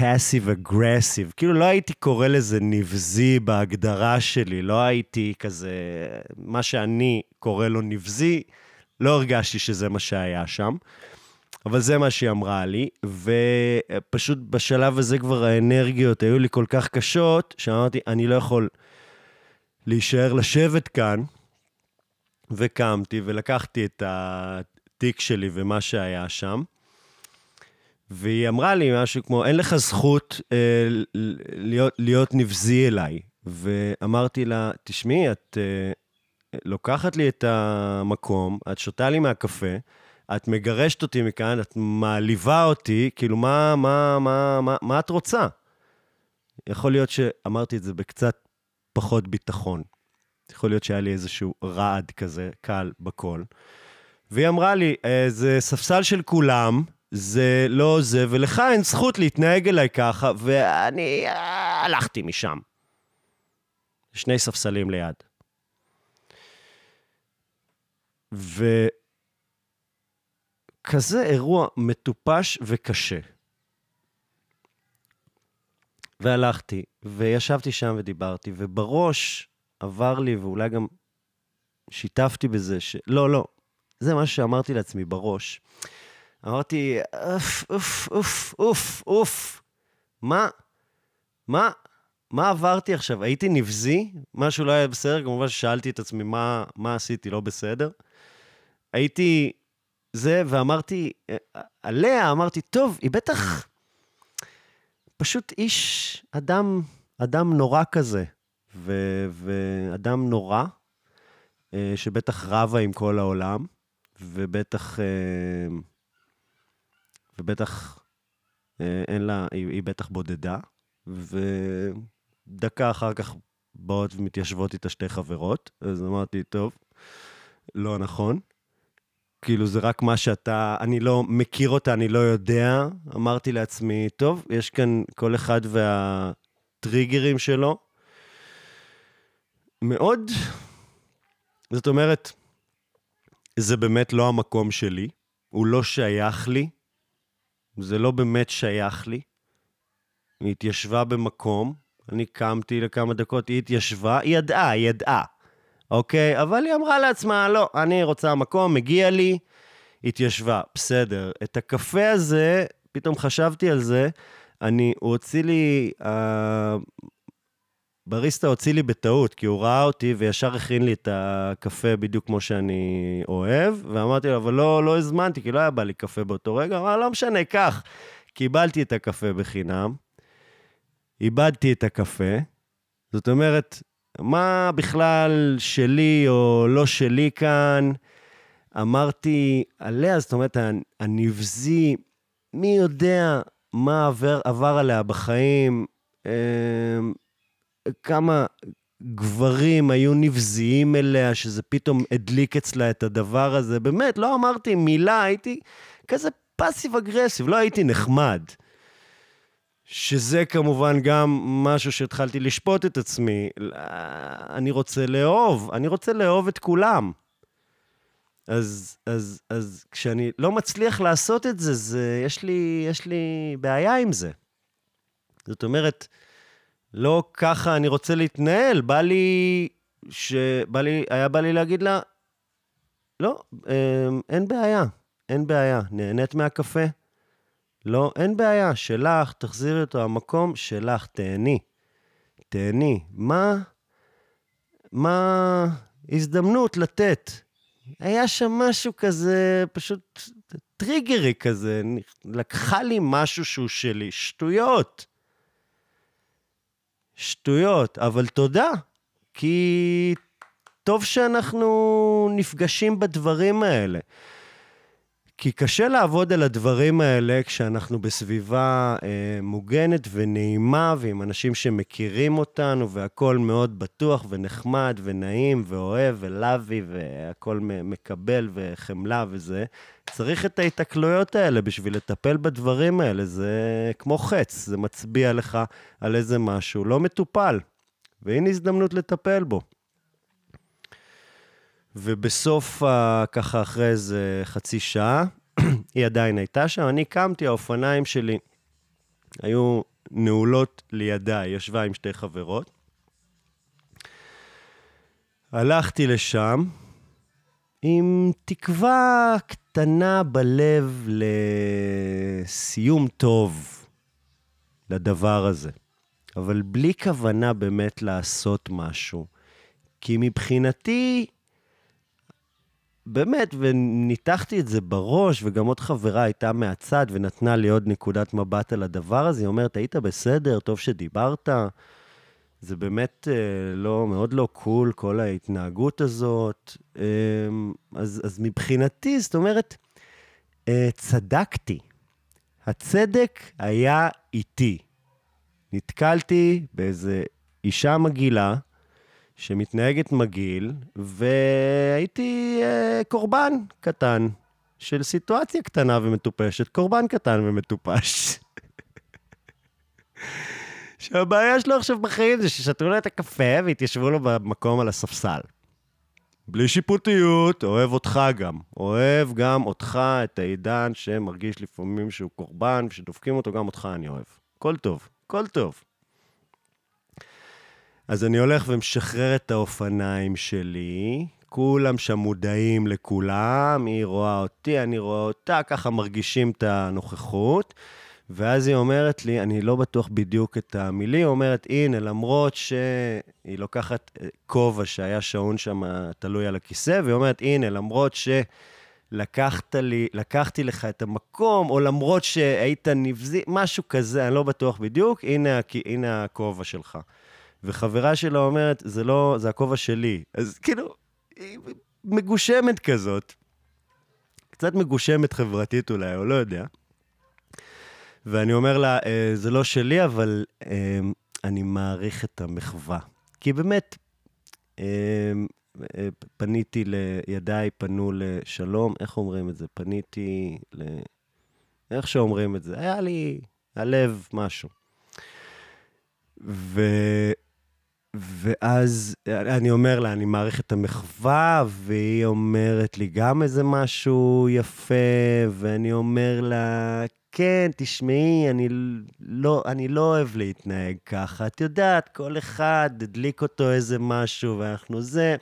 passive aggressive, כאילו לא הייתי קורא לזה נבזי בהגדרה שלי, לא הייתי כזה, מה שאני קורא לו נבזי, לא הרגשתי שזה מה שהיה שם. אבל זה מה שהיא אמרה לי, ופשוט בשלב הזה כבר האנרגיות היו לי כל כך קשות, שאמרתי, אני לא יכול להישאר לשבת כאן, וקמתי ולקחתי את התיק שלי ומה שהיה שם, והיא אמרה לי משהו כמו, אין לך זכות אה, להיות, להיות נבזי אליי. ואמרתי לה, תשמעי, את אה, לוקחת לי את המקום, את שותה לי מהקפה, את מגרשת אותי מכאן, את מעליבה אותי, כאילו, מה, מה, מה, מה, מה את רוצה? יכול להיות שאמרתי את זה בקצת פחות ביטחון. יכול להיות שהיה לי איזשהו רעד כזה, קל בקול. והיא אמרה לי, אה, זה ספסל של כולם, זה לא זה, ולך אין זכות להתנהג אליי ככה, ואני אה, הלכתי משם. שני ספסלים ליד. וכזה אירוע מטופש וקשה. והלכתי, וישבתי שם ודיברתי, ובראש עבר לי, ואולי גם שיתפתי בזה, ש... לא, לא, זה מה שאמרתי לעצמי בראש. אמרתי, אוף, אוף, אוף, אוף, אוף, מה, מה, מה עברתי עכשיו? הייתי נבזי? משהו לא היה בסדר? כמובן ששאלתי את עצמי מה, מה עשיתי לא בסדר. הייתי זה, ואמרתי, עליה אמרתי, טוב, היא בטח פשוט איש, אדם, אדם נורא כזה, ו, ואדם נורא, אה, שבטח רבה עם כל העולם, ובטח, אה, ובטח אה, אין לה, היא, היא בטח בודדה, ודקה אחר כך באות ומתיישבות איתה שתי חברות, אז אמרתי, טוב, לא נכון. כאילו, זה רק מה שאתה, אני לא מכיר אותה, אני לא יודע. אמרתי לעצמי, טוב, יש כאן כל אחד והטריגרים שלו. מאוד, זאת אומרת, זה באמת לא המקום שלי, הוא לא שייך לי, זה לא באמת שייך לי. היא התיישבה במקום, אני קמתי לכמה דקות, היא התיישבה, היא ידעה, היא ידעה. אוקיי? אבל היא אמרה לעצמה, לא, אני רוצה מקום, מגיע לי, התיישבה, בסדר. את הקפה הזה, פתאום חשבתי על זה, אני, הוא הוציא לי, הבריסטה הוציא לי בטעות, כי הוא ראה אותי וישר הכין לי את הקפה בדיוק כמו שאני אוהב, ואמרתי לו, אבל לא, לא הזמנתי, כי לא היה בא לי קפה באותו רגע, אמר, לא משנה, קח. קיבלתי את הקפה בחינם, איבדתי את הקפה, זאת אומרת, מה בכלל שלי או לא שלי כאן? אמרתי עליה, זאת אומרת, הנבזי, מי יודע מה עבר, עבר עליה בחיים, אה, כמה גברים היו נבזיים אליה, שזה פתאום הדליק אצלה את הדבר הזה. באמת, לא אמרתי מילה, הייתי כזה פאסיב אגרסיב, לא הייתי נחמד. שזה כמובן גם משהו שהתחלתי לשפוט את עצמי. אני רוצה לאהוב, אני רוצה לאהוב את כולם. אז, אז, אז כשאני לא מצליח לעשות את זה, זה יש, לי, יש לי בעיה עם זה. זאת אומרת, לא ככה אני רוצה להתנהל, בא לי, שבא לי, היה בא לי להגיד לה, לא, אמ, אין בעיה, אין בעיה, נהנית מהקפה? לא, אין בעיה, שלך, תחזירי אותו המקום שלך, תהני. תהני. מה, מה הזדמנות לתת? היה שם משהו כזה, פשוט טריגרי כזה, לקחה לי משהו שהוא שלי, שטויות. שטויות, אבל תודה, כי טוב שאנחנו נפגשים בדברים האלה. כי קשה לעבוד על הדברים האלה כשאנחנו בסביבה אה, מוגנת ונעימה ועם אנשים שמכירים אותנו והכול מאוד בטוח ונחמד ונעים ואוהב ולאבי והכול מקבל וחמלה וזה. צריך את ההיתקלויות האלה בשביל לטפל בדברים האלה. זה כמו חץ, זה מצביע לך על איזה משהו לא מטופל. והנה הזדמנות לטפל בו. ובסוף, ככה אחרי איזה חצי שעה, היא עדיין הייתה שם, אני קמתי, האופניים שלי היו נעולות לידה, היא ישבה עם שתי חברות. הלכתי לשם עם תקווה קטנה בלב לסיום טוב לדבר הזה, אבל בלי כוונה באמת לעשות משהו. כי מבחינתי, באמת, וניתחתי את זה בראש, וגם עוד חברה הייתה מהצד ונתנה לי עוד נקודת מבט על הדבר הזה. היא אומרת, היית בסדר, טוב שדיברת. זה באמת אה, לא, מאוד לא קול, כל ההתנהגות הזאת. אה, אז, אז מבחינתי, זאת אומרת, אה, צדקתי. הצדק היה איתי. נתקלתי באיזה אישה מגעילה, שמתנהגת מגעיל, והייתי אה, קורבן קטן של סיטואציה קטנה ומטופשת, קורבן קטן ומטופש. שהבעיה שלו עכשיו בחיים זה ששתו לו את הקפה והתיישבו לו במקום על הספסל. בלי שיפוטיות, אוהב אותך גם. אוהב גם אותך, את העידן שמרגיש לפעמים שהוא קורבן, ושדופקים אותו, גם אותך אני אוהב. הכל טוב, הכל טוב. אז אני הולך ומשחרר את האופניים שלי, כולם שם מודעים לכולם, היא רואה אותי, אני רואה אותה, ככה מרגישים את הנוכחות. ואז היא אומרת לי, אני לא בטוח בדיוק את המילים, היא אומרת, הנה, למרות שהיא לוקחת אה, כובע שהיה שעון שם תלוי על הכיסא, והיא אומרת, הנה, למרות שלקחת לי, לקחתי לך את המקום, או למרות שהיית נבזי, משהו כזה, אני לא בטוח בדיוק, הנה, הנה הכובע שלך. וחברה שלו אומרת, זה לא, זה הכובע שלי. אז כאילו, היא מגושמת כזאת. קצת מגושמת חברתית אולי, או לא יודע. ואני אומר לה, אה, זה לא שלי, אבל אה, אני מעריך את המחווה. כי באמת, אה, פניתי לידיי, פנו לשלום, איך אומרים את זה? פניתי ל... איך שאומרים את זה? היה לי הלב משהו. ו... ואז אני אומר לה, אני מעריך את המחווה, והיא אומרת לי גם איזה משהו יפה, ואני אומר לה, כן, תשמעי, אני לא, אני לא אוהב להתנהג ככה. את יודעת, כל אחד הדליק אותו איזה משהו, ואנחנו זה...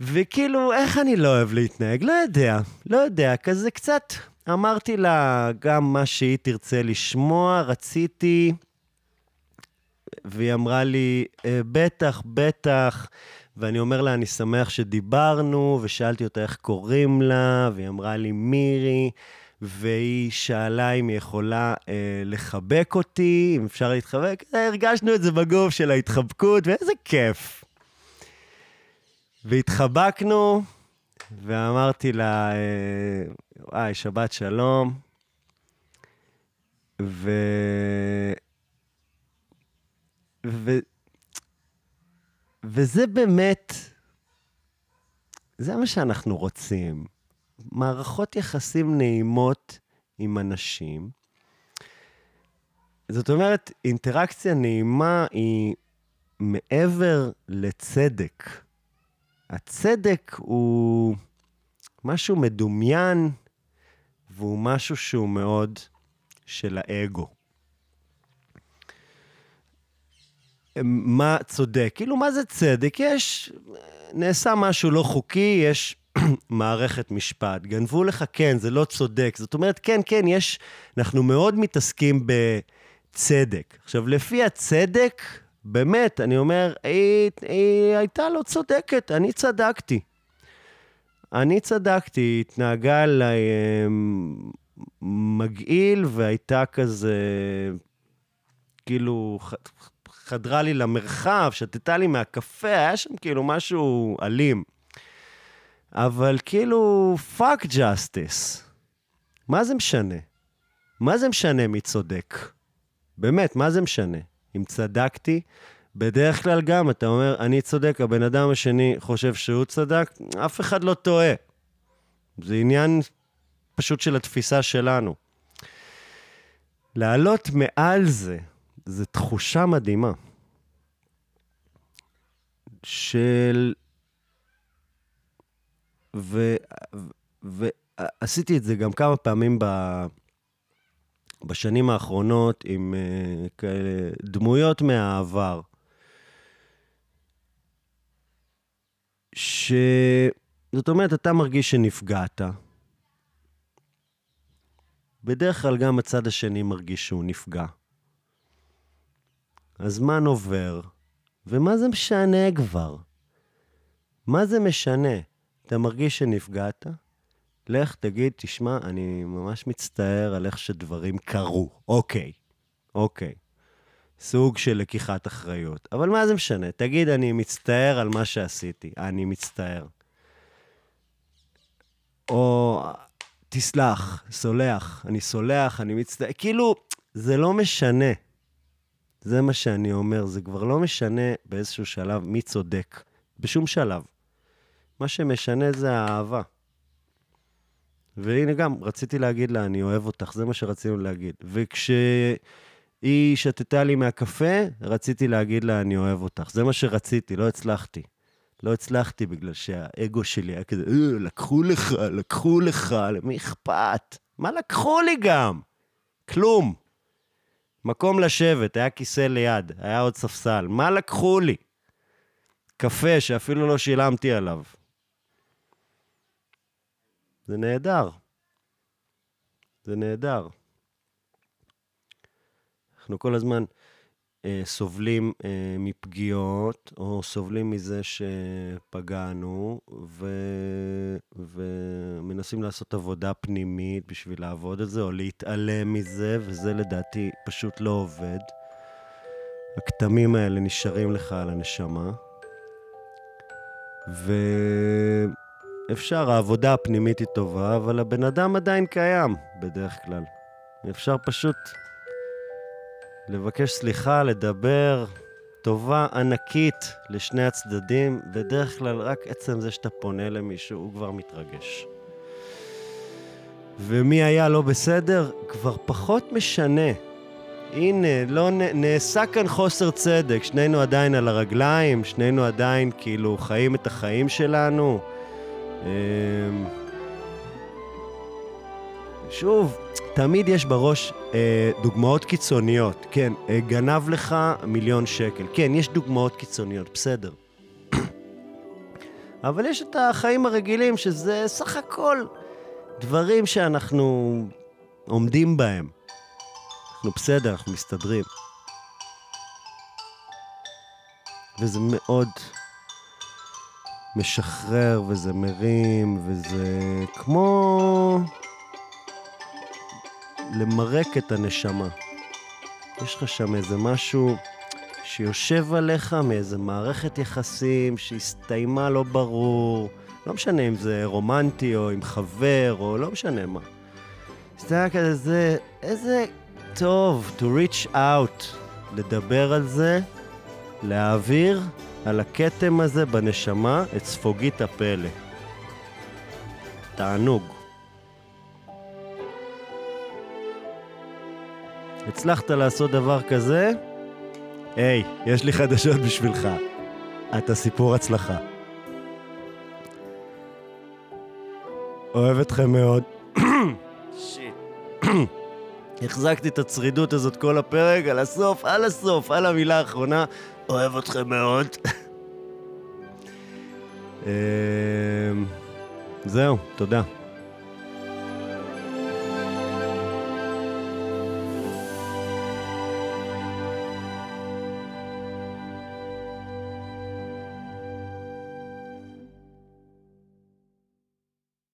וכאילו, איך אני לא אוהב להתנהג? לא יודע, לא יודע, כזה קצת... אמרתי לה גם מה שהיא תרצה לשמוע, רציתי... והיא אמרה לי, אה, בטח, בטח. ואני אומר לה, אני שמח שדיברנו, ושאלתי אותה איך קוראים לה, והיא אמרה לי, מירי. והיא שאלה אם היא יכולה אה, לחבק אותי, אם אפשר להתחבק. הרגשנו את זה בגוף של ההתחבקות, ואיזה כיף. והתחבקנו, ואמרתי לה, אה, וואי, שבת שלום. ו... ו... וזה באמת, זה מה שאנחנו רוצים. מערכות יחסים נעימות עם אנשים. זאת אומרת, אינטראקציה נעימה היא מעבר לצדק. הצדק הוא משהו מדומיין, והוא משהו שהוא מאוד של האגו. מה צודק? כאילו, מה זה צדק? יש, נעשה משהו לא חוקי, יש מערכת משפט. גנבו לך, כן, זה לא צודק. זאת אומרת, כן, כן, יש... אנחנו מאוד מתעסקים בצדק. עכשיו, לפי הצדק, באמת, אני אומר, היא, היא הייתה לא צודקת, אני צדקתי. אני צדקתי, היא התנהגה אליי אמ, מגעיל, והייתה כזה, כאילו, חדרה לי למרחב, שתתה לי מהקפה, היה שם כאילו משהו אלים. אבל כאילו, fuck justice. מה זה משנה? מה זה משנה מי צודק? באמת, מה זה משנה? אם צדקתי, בדרך כלל גם אתה אומר, אני צודק, הבן אדם השני חושב שהוא צדק, אף אחד לא טועה. זה עניין פשוט של התפיסה שלנו. לעלות מעל זה, זו תחושה מדהימה. של ועשיתי את זה גם כמה פעמים ב... בשנים האחרונות עם uh, כאלה דמויות מהעבר. ש... זאת אומרת, אתה מרגיש שנפגעת. בדרך כלל גם הצד השני מרגיש שהוא נפגע. הזמן עובר, ומה זה משנה כבר? מה זה משנה? אתה מרגיש שנפגעת? לך תגיד, תשמע, אני ממש מצטער על איך שדברים קרו. אוקיי, אוקיי. סוג של לקיחת אחריות. אבל מה זה משנה? תגיד, אני מצטער על מה שעשיתי. אני מצטער. או תסלח, סולח, אני סולח, אני מצטער. כאילו, זה לא משנה. זה מה שאני אומר, זה כבר לא משנה באיזשהו שלב מי צודק. בשום שלב. מה שמשנה זה האהבה. והנה גם, רציתי להגיד לה, אני אוהב אותך, זה מה שרצינו להגיד. וכשהיא היא שתתה לי מהקפה, רציתי להגיד לה, אני אוהב אותך. זה מה שרציתי, לא הצלחתי. לא הצלחתי בגלל שהאגו שלי היה כזה, אה, לקחו לך, לקחו לך, למי אכפת? מה לקחו לי גם? כלום. מקום לשבת, היה כיסא ליד, היה עוד ספסל. מה לקחו לי? קפה שאפילו לא שילמתי עליו. זה נהדר. זה נהדר. אנחנו כל הזמן סובלים אה, מפגיעות, או סובלים מזה שפגענו, ו... ומנסים לעשות עבודה פנימית בשביל לעבוד על זה, או להתעלם מזה, וזה לדעתי פשוט לא עובד. הכתמים האלה נשארים לך על הנשמה. ואפשר, העבודה הפנימית היא טובה, אבל הבן אדם עדיין קיים, בדרך כלל. אפשר פשוט לבקש סליחה, לדבר, טובה ענקית לשני הצדדים, בדרך כלל רק עצם זה שאתה פונה למישהו, הוא כבר מתרגש. ומי היה לא בסדר, כבר פחות משנה. הנה, לא נעשה כאן חוסר צדק, שנינו עדיין על הרגליים, שנינו עדיין כאילו חיים את החיים שלנו. שוב, תמיד יש בראש אה, דוגמאות קיצוניות. כן, אה, גנב לך מיליון שקל. כן, יש דוגמאות קיצוניות, בסדר. אבל יש את החיים הרגילים, שזה סך הכל דברים שאנחנו עומדים בהם. אנחנו בסדר, אנחנו מסתדרים. וזה מאוד משחרר, וזה מרים, וזה כמו למרק את הנשמה. יש לך שם איזה משהו שיושב עליך מאיזה מערכת יחסים שהסתיימה לא ברור, לא משנה אם זה רומנטי או עם חבר או לא משנה מה. היה כזה, זה, איזה טוב to reach out, לדבר על זה, להעביר על הכתם הזה בנשמה את ספוגית הפלא. תענוג. הצלחת לעשות דבר כזה? היי, יש לי חדשות בשבילך. אתה סיפור הצלחה. אוהב אתכם מאוד. שיט. החזקתי את הצרידות הזאת כל הפרק, על הסוף, על הסוף, על המילה האחרונה. אוהב אתכם מאוד. אמ, זהו, תודה.